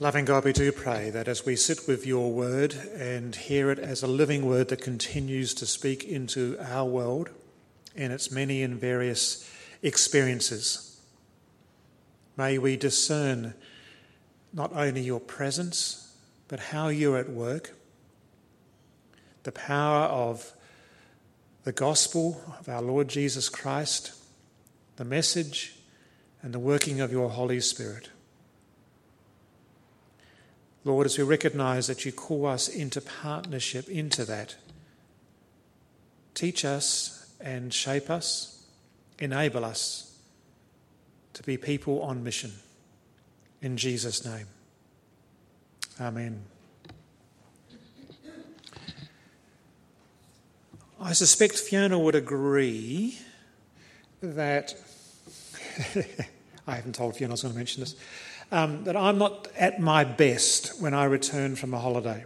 Loving God, we do pray that as we sit with your word and hear it as a living word that continues to speak into our world in its many and various experiences, may we discern not only your presence, but how you're at work, the power of the gospel of our Lord Jesus Christ, the message, and the working of your Holy Spirit. Lord, as we recognize that you call us into partnership into that, teach us and shape us, enable us to be people on mission. In Jesus' name. Amen. I suspect Fiona would agree that. I haven't told Fiona I was going to mention this um, that I'm not at my best when I return from a holiday.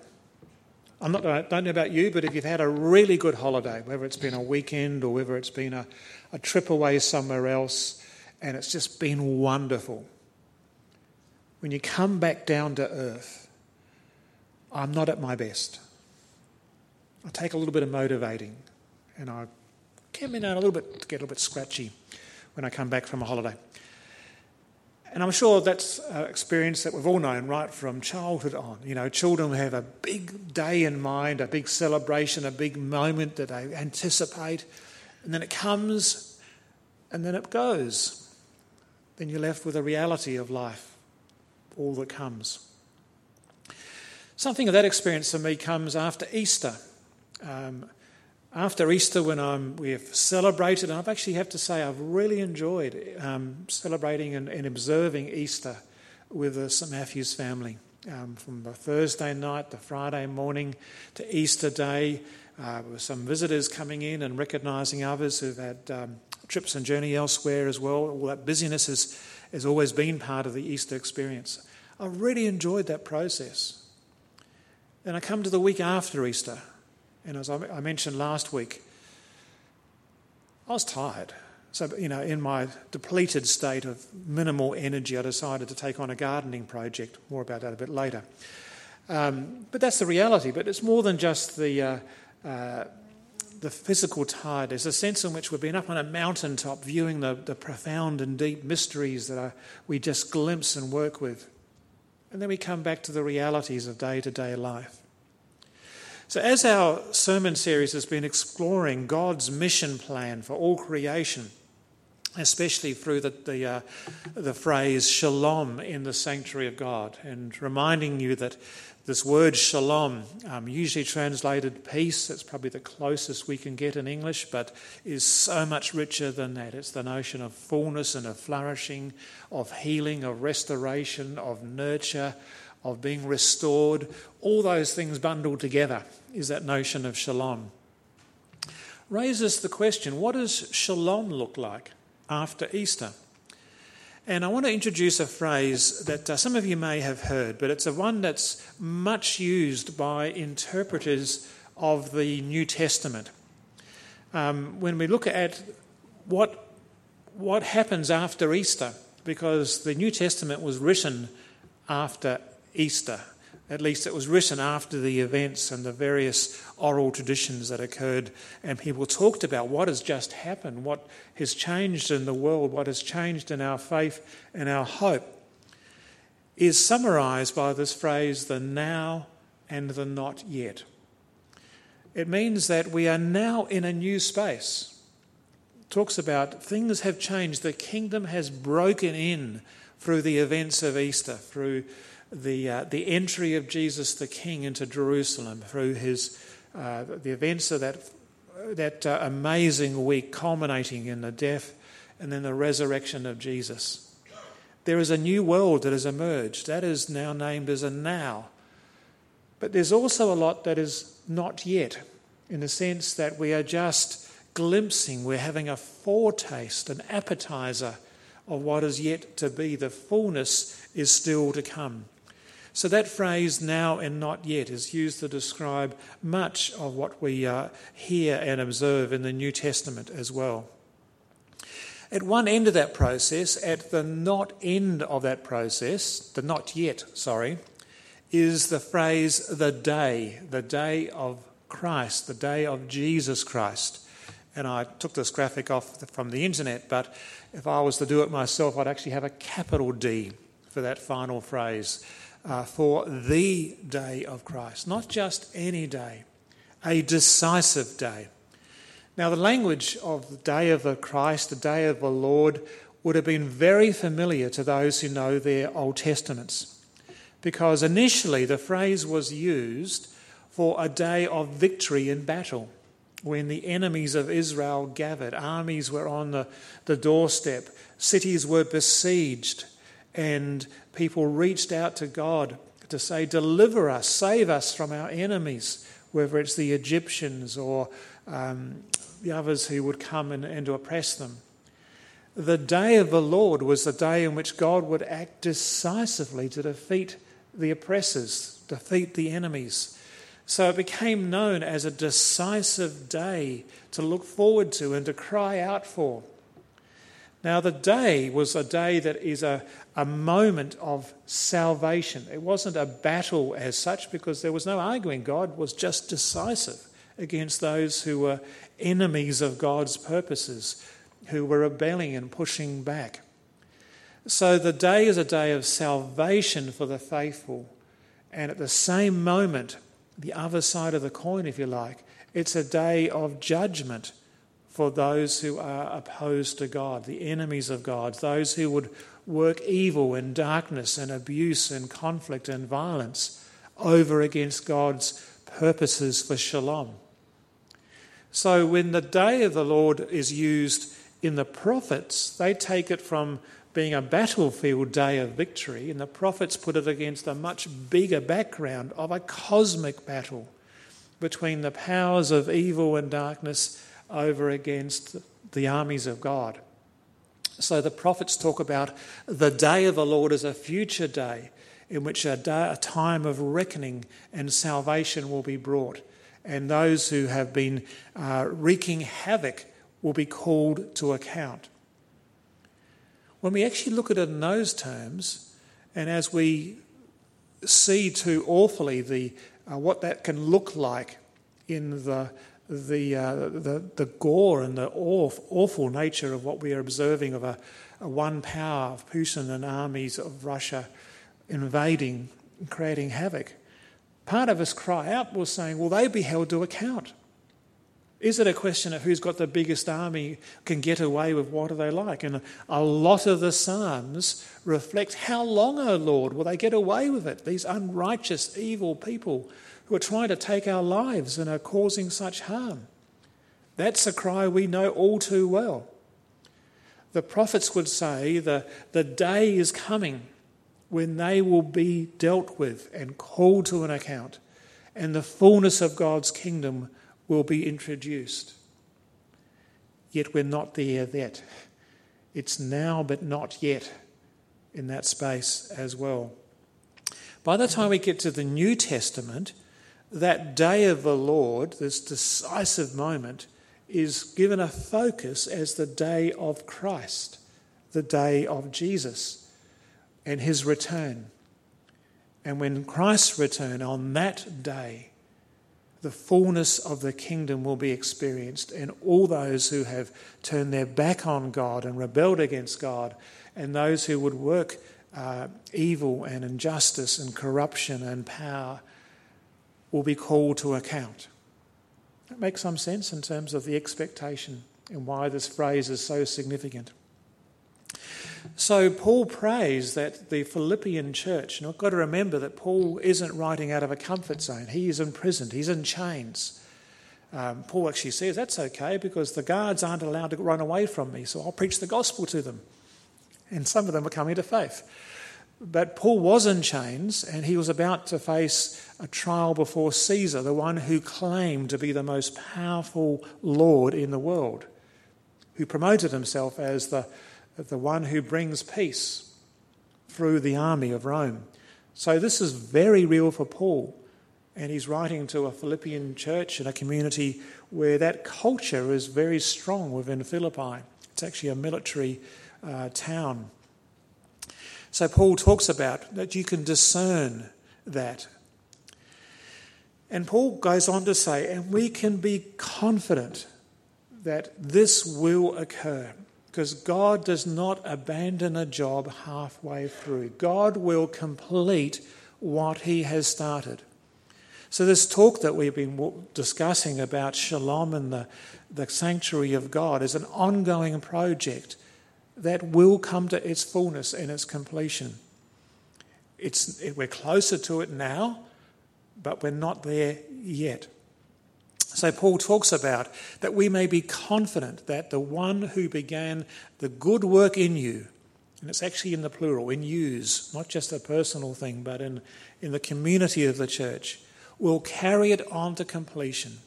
I'm not, I don't know about you, but if you've had a really good holiday, whether it's been a weekend or whether it's been a, a trip away somewhere else, and it's just been wonderful, when you come back down to earth, I'm not at my best. I take a little bit of motivating, and I come in a little bit, get a little bit scratchy when I come back from a holiday. And I'm sure that's an experience that we've all known right from childhood on. You know, children have a big day in mind, a big celebration, a big moment that they anticipate, and then it comes and then it goes. Then you're left with the reality of life, all that comes. Something of that experience for me comes after Easter. Um, after Easter, when I'm, we've celebrated, and I've actually have to say I've really enjoyed um, celebrating and, and, observing Easter with the St Matthew's family. Um, from the Thursday night, the Friday morning to Easter Day, uh, with some visitors coming in and recognising others who've had um, trips and journey elsewhere as well. All that busyness has, has always been part of the Easter experience. I really enjoyed that process. Then I come to the week after Easter, and as I mentioned last week, I was tired. So, you know, in my depleted state of minimal energy, I decided to take on a gardening project. More about that a bit later. Um, but that's the reality. But it's more than just the, uh, uh, the physical tired. There's a sense in which we've been up on a mountaintop viewing the, the profound and deep mysteries that are, we just glimpse and work with. And then we come back to the realities of day to day life. So, as our sermon series has been exploring God's mission plan for all creation, especially through the, the, uh, the phrase shalom in the sanctuary of God, and reminding you that this word shalom, um, usually translated peace, that's probably the closest we can get in English, but is so much richer than that. It's the notion of fullness and of flourishing, of healing, of restoration, of nurture, of being restored, all those things bundled together is that notion of shalom. Raises the question what does shalom look like after Easter? And I want to introduce a phrase that uh, some of you may have heard, but it's a one that's much used by interpreters of the New Testament. Um, when we look at what, what happens after Easter, because the New Testament was written after Easter. At least it was written after the events and the various oral traditions that occurred, and people talked about what has just happened, what has changed in the world, what has changed in our faith and our hope, is summarized by this phrase, the now and the not yet. It means that we are now in a new space. It talks about things have changed, the kingdom has broken in through the events of Easter, through the, uh, the entry of Jesus the King into Jerusalem through his, uh, the events of that, that uh, amazing week, culminating in the death and then the resurrection of Jesus. There is a new world that has emerged. That is now named as a now. But there's also a lot that is not yet, in the sense that we are just glimpsing, we're having a foretaste, an appetizer of what is yet to be. The fullness is still to come. So that phrase, now and not yet, is used to describe much of what we uh, hear and observe in the New Testament as well. At one end of that process, at the not end of that process, the not yet, sorry, is the phrase the day, the day of Christ, the day of Jesus Christ. And I took this graphic off from the internet, but if I was to do it myself, I'd actually have a capital D for that final phrase uh, for the day of Christ, not just any day, a decisive day. Now, the language of the day of the Christ, the day of the Lord, would have been very familiar to those who know their Old Testaments, because initially the phrase was used for a day of victory in battle. When the enemies of Israel gathered, armies were on the, the doorstep, cities were besieged, and people reached out to God to say, Deliver us, save us from our enemies, whether it's the Egyptians or um, the others who would come and, and to oppress them. The day of the Lord was the day in which God would act decisively to defeat the oppressors, defeat the enemies. So it became known as a decisive day to look forward to and to cry out for. Now, the day was a day that is a, a moment of salvation. It wasn't a battle as such because there was no arguing. God was just decisive against those who were enemies of God's purposes, who were rebelling and pushing back. So the day is a day of salvation for the faithful. And at the same moment, the other side of the coin, if you like, it's a day of judgment for those who are opposed to God, the enemies of God, those who would work evil and darkness and abuse and conflict and violence over against God's purposes for shalom. So when the day of the Lord is used in the prophets, they take it from being a battlefield day of victory, and the prophets put it against a much bigger background of a cosmic battle between the powers of evil and darkness over against the armies of God. So the prophets talk about the day of the Lord as a future day in which a, day, a time of reckoning and salvation will be brought. And those who have been uh, wreaking havoc will be called to account. When we actually look at it in those terms, and as we see too awfully the, uh, what that can look like in the the, uh, the, the gore and the awful, awful nature of what we are observing of a, a one power of Putin and armies of Russia invading creating havoc. Part of us cry out, we're saying, will they be held to account? Is it a question of who's got the biggest army can get away with what are they like? And a lot of the Psalms reflect how long, O oh Lord, will they get away with it? These unrighteous, evil people who are trying to take our lives and are causing such harm. That's a cry we know all too well. The prophets would say the, the day is coming when they will be dealt with and called to an account, and the fullness of God's kingdom will be introduced. Yet we're not there yet. It's now, but not yet in that space as well. By the time we get to the New Testament, that day of the Lord, this decisive moment, is given a focus as the day of Christ, the day of Jesus and his return. And when Christ's return on that day, the fullness of the kingdom will be experienced, and all those who have turned their back on God and rebelled against God, and those who would work uh, evil and injustice and corruption and power will be called to account. That makes some sense in terms of the expectation and why this phrase is so significant. So, Paul prays that the Philippian church, and I've got to remember that Paul isn't writing out of a comfort zone. He is imprisoned, he's in chains. Um, Paul actually says that's okay because the guards aren't allowed to run away from me, so I'll preach the gospel to them. And some of them are coming to faith. But Paul was in chains and he was about to face a trial before Caesar, the one who claimed to be the most powerful Lord in the world, who promoted himself as the, the one who brings peace through the army of Rome. So this is very real for Paul. And he's writing to a Philippian church in a community where that culture is very strong within Philippi It's actually a military uh, town. So Paul talks about that you can discern that. And Paul goes on to say, and we can be confident that this will occur because God does not abandon a job halfway through. God will complete what He has started. So, this talk that we've been discussing about shalom and the, the sanctuary of God is an ongoing project that will come to its fullness and its completion. It's, we're closer to it now, but we're not there yet. So, Paul talks about that we may be confident that the one who began the good work in you, and it's actually in the plural, in yous, not just a personal thing, but in, in the community of the church, will carry it on to completion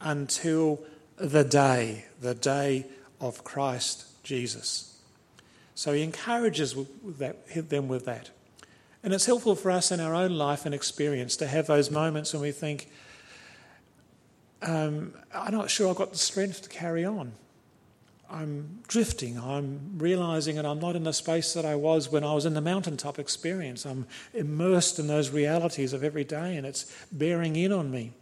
until the day, the day of Christ Jesus. So he encourages them with that. And it's helpful for us in our own life and experience to have those moments when we think, um, I'm not sure I've got the strength to carry on. I'm drifting. I'm realizing that I'm not in the space that I was when I was in the mountaintop experience. I'm immersed in those realities of every day and it's bearing in on me.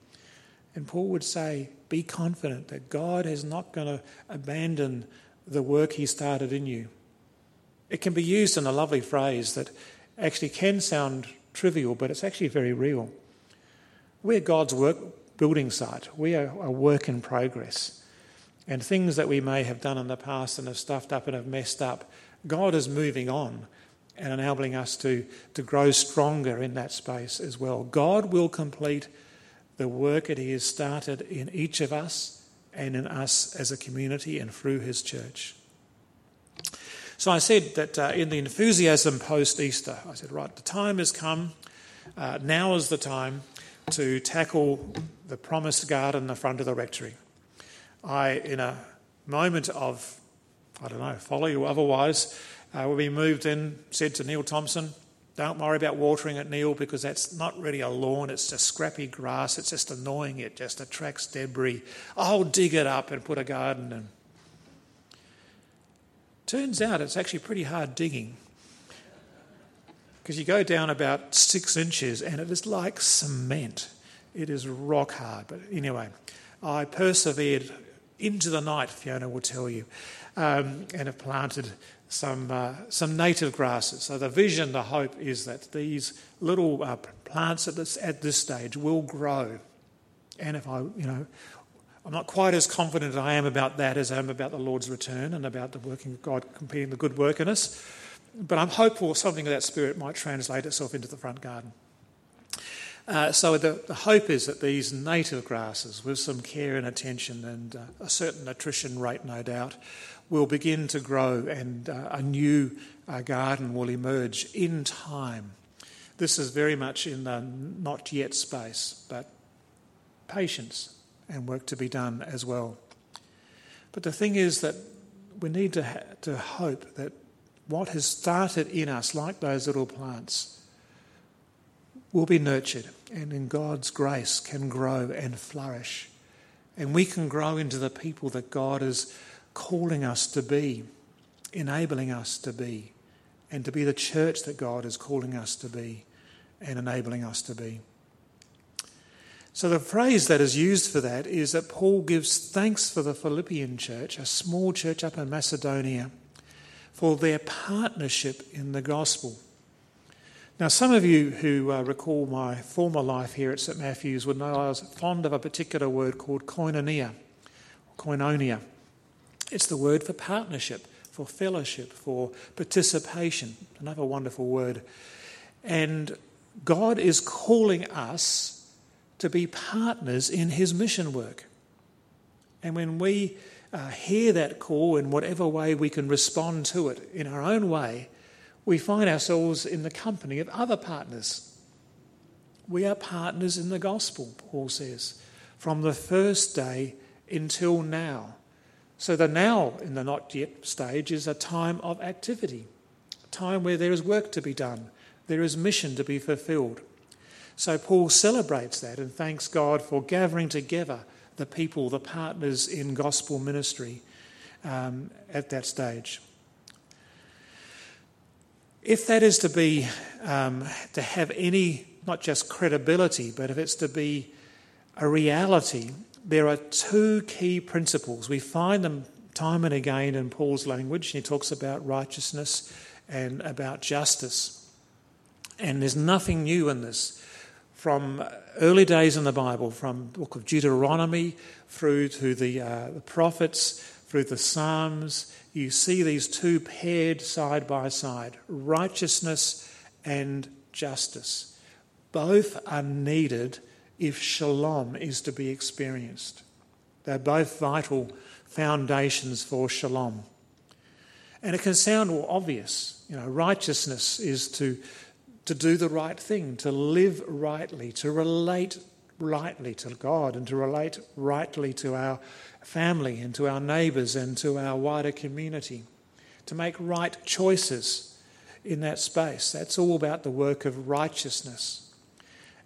And Paul would say, Be confident that God is not going to abandon the work he started in you. It can be used in a lovely phrase that actually can sound trivial, but it's actually very real. We're God's work building site. We are a work in progress. And things that we may have done in the past and have stuffed up and have messed up, God is moving on and enabling us to, to grow stronger in that space as well. God will complete the work that He has started in each of us and in us as a community and through His church. So I said that uh, in the enthusiasm post Easter, I said, right, the time has come. Uh, now is the time to tackle the promised garden in the front of the rectory. I, in a moment of, I don't know, folly or otherwise, uh, we moved in, said to Neil Thompson, don't worry about watering it, Neil, because that's not really a lawn. It's just scrappy grass. It's just annoying. It just attracts debris. I'll dig it up and put a garden in. Turns out it's actually pretty hard digging because you go down about six inches and it is like cement. It is rock hard. But anyway, I persevered into the night, Fiona will tell you, um, and have planted some, uh, some native grasses. So the vision, the hope is that these little uh, plants at this, at this stage will grow. And if I, you know, I'm not quite as confident I am about that as I am about the Lord's return and about the working of God completing the good work in us. But I'm hopeful something of that spirit might translate itself into the front garden. Uh, so the, the, hope is that these native grasses, with some care and attention and uh, a certain attrition rate, no doubt, will begin to grow and uh, a new uh, garden will emerge in time. This is very much in the not yet space, but patience and work to be done as well. But the thing is that we need to, ha- to hope that what has started in us, like those little plants, will be nurtured and in God's grace can grow and flourish. And we can grow into the people that God is calling us to be, enabling us to be, and to be the church that God is calling us to be and enabling us to be. So, the phrase that is used for that is that Paul gives thanks for the Philippian church, a small church up in Macedonia, for their partnership in the gospel. Now, some of you who uh, recall my former life here at St Matthew's would know I was fond of a particular word called koinonia, koinonia. It's the word for partnership, for fellowship, for participation. Another wonderful word. And God is calling us to be partners in his mission work. And when we uh, hear that call in whatever way we can respond to it in our own way, we find ourselves in the company of other partners. We are partners in the gospel, Paul says, from the first day until now. So the now in the not yet stage is a time of activity, a time where there is work to be done, there is mission to be fulfilled. So Paul celebrates that and thanks God for gathering together the people, the partners in gospel ministry, um, at that stage. If that is to be, um, to have any, not just credibility, but if it's to be a reality, there are two key principles. We find them time and again in Paul's language. He talks about righteousness and about justice. And there's nothing new in this. From early days in the Bible, from the book of Deuteronomy through to the, uh, the prophets, through the Psalms, you see these two paired side by side righteousness and justice. Both are needed if shalom is to be experienced. They're both vital foundations for shalom. And it can sound obvious. You know, righteousness is to, to do the right thing, to live rightly, to relate rightly to God, and to relate rightly to our family and to our neighbours and to our wider community, to make right choices in that space. That's all about the work of righteousness.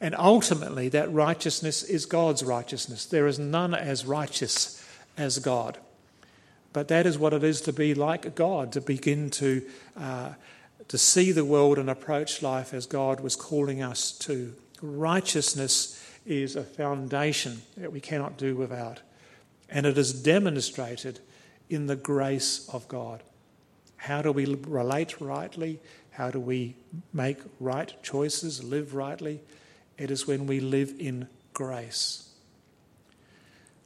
And ultimately, that righteousness is God's righteousness. There is none as righteous as God. But that is what it is to be like God, to begin to, uh, to see the world and approach life as God was calling us to. Righteousness is a foundation that we cannot do without. And it is demonstrated in the grace of God. How do we relate rightly? How do we make right choices, live rightly? It is when we live in grace.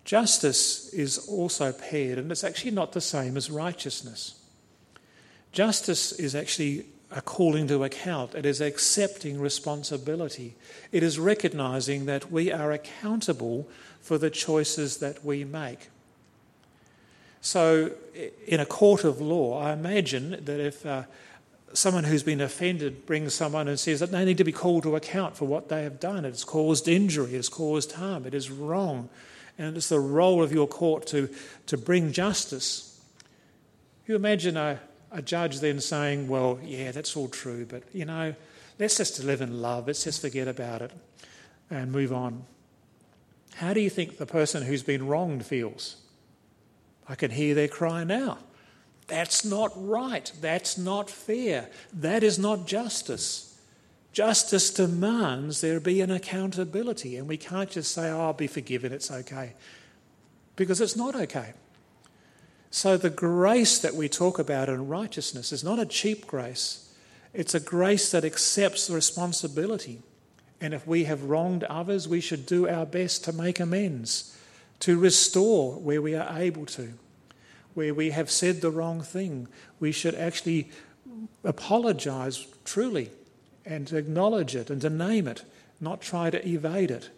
Justice is also paired, and it's actually not the same as righteousness. Justice is actually a calling to account, it is accepting responsibility, it is recognizing that we are accountable for the choices that we make. So, in a court of law, I imagine that if uh, someone who's been offended brings someone and says that they need to be called to account for what they have done, it's caused injury, it's caused harm, it is wrong, and it's the role of your court to, to bring justice. You imagine a, a judge then saying, Well, yeah, that's all true, but you know, let's just live in love, let's just forget about it and move on. How do you think the person who's been wronged feels? I can hear their cry now. That's not right. That's not fair. That is not justice. Justice demands there be an accountability, and we can't just say, oh, I'll be forgiven, it's okay. Because it's not okay. So, the grace that we talk about in righteousness is not a cheap grace, it's a grace that accepts the responsibility. And if we have wronged others, we should do our best to make amends, to restore where we are able to. Where we have said the wrong thing, we should actually apologize truly and acknowledge it and to name it, not try to evade it.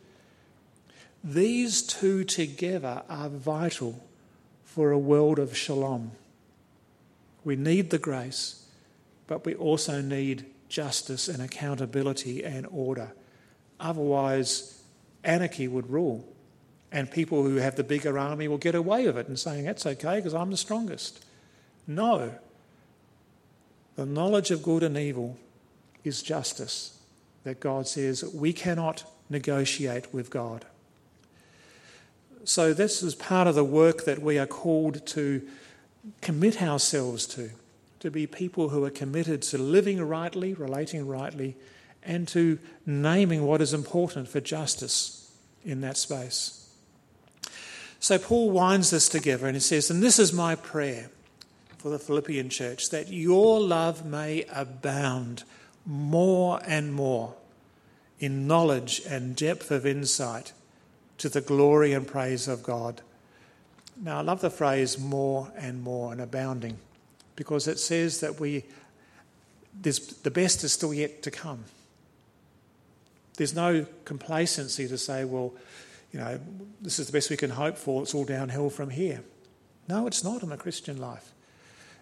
These two together are vital for a world of shalom. We need the grace, but we also need justice and accountability and order. Otherwise, anarchy would rule. And people who have the bigger army will get away with it and saying, that's okay because I'm the strongest. No. The knowledge of good and evil is justice that God says we cannot negotiate with God. So, this is part of the work that we are called to commit ourselves to, to be people who are committed to living rightly, relating rightly, and to naming what is important for justice in that space. So Paul winds this together and he says, And this is my prayer for the Philippian church, that your love may abound more and more in knowledge and depth of insight to the glory and praise of God. Now, I love the phrase more and more and abounding because it says that we, the best is still yet to come. There's no complacency to say, well, you know, this is the best we can hope for, it's all downhill from here. No, it's not in the Christian life.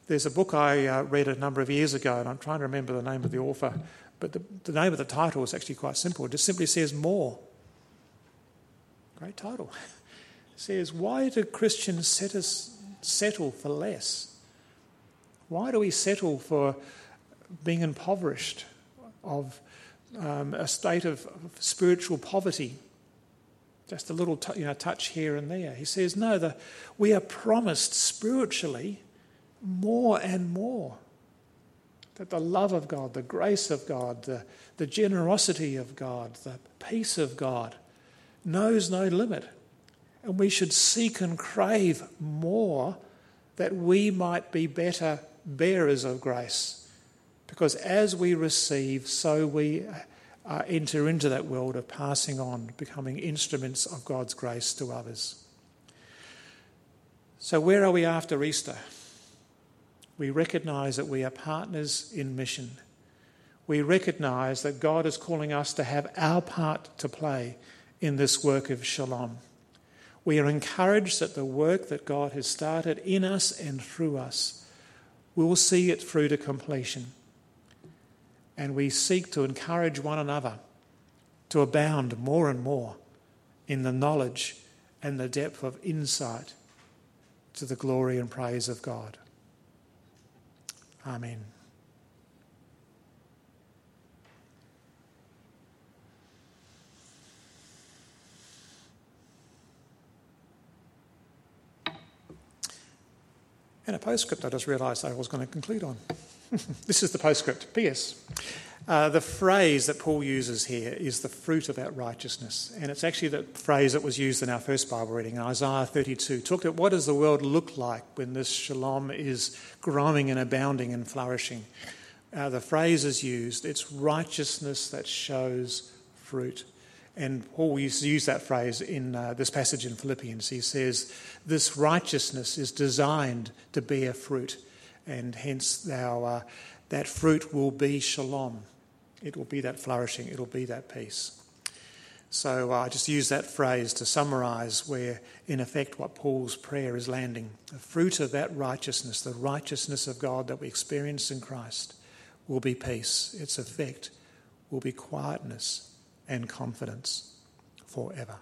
There's a book I uh, read a number of years ago, and I'm trying to remember the name of the author, but the, the name of the title is actually quite simple. It just simply says more. Great title. It says, Why do Christians settle for less? Why do we settle for being impoverished, of um, a state of spiritual poverty. just a little t- you know, touch here and there. He says, no, the, we are promised spiritually more and more. That the love of God, the grace of God, the, the generosity of God, the peace of God knows no limit. And we should seek and crave more that we might be better bearers of grace. Because as we receive, so we uh, enter into that world of passing on, becoming instruments of God's grace to others. So, where are we after Easter? We recognize that we are partners in mission. We recognize that God is calling us to have our part to play in this work of shalom. We are encouraged that the work that God has started in us and through us we will see it through to completion and we seek to encourage one another to abound more and more in the knowledge and the depth of insight to the glory and praise of God. Amen. And a postscript I just realised I was going to conclude on. this is the postscript. P.S. Uh, the phrase that Paul uses here is the fruit of that righteousness. And it's actually the phrase that was used in our first Bible reading, in Isaiah 32. Talked about what does the world look like when this shalom is growing and abounding and flourishing. Uh, the phrase is used, it's righteousness that shows fruit. And Paul used that phrase in uh, this passage in Philippians. He says, This righteousness is designed to bear fruit and hence thou, uh, that fruit will be shalom. It will be that flourishing, it will be that peace. So uh, I just use that phrase to summarize where, in effect, what Paul's prayer is landing. The fruit of that righteousness, the righteousness of God that we experience in Christ, will be peace. Its effect will be quietness and confidence forever.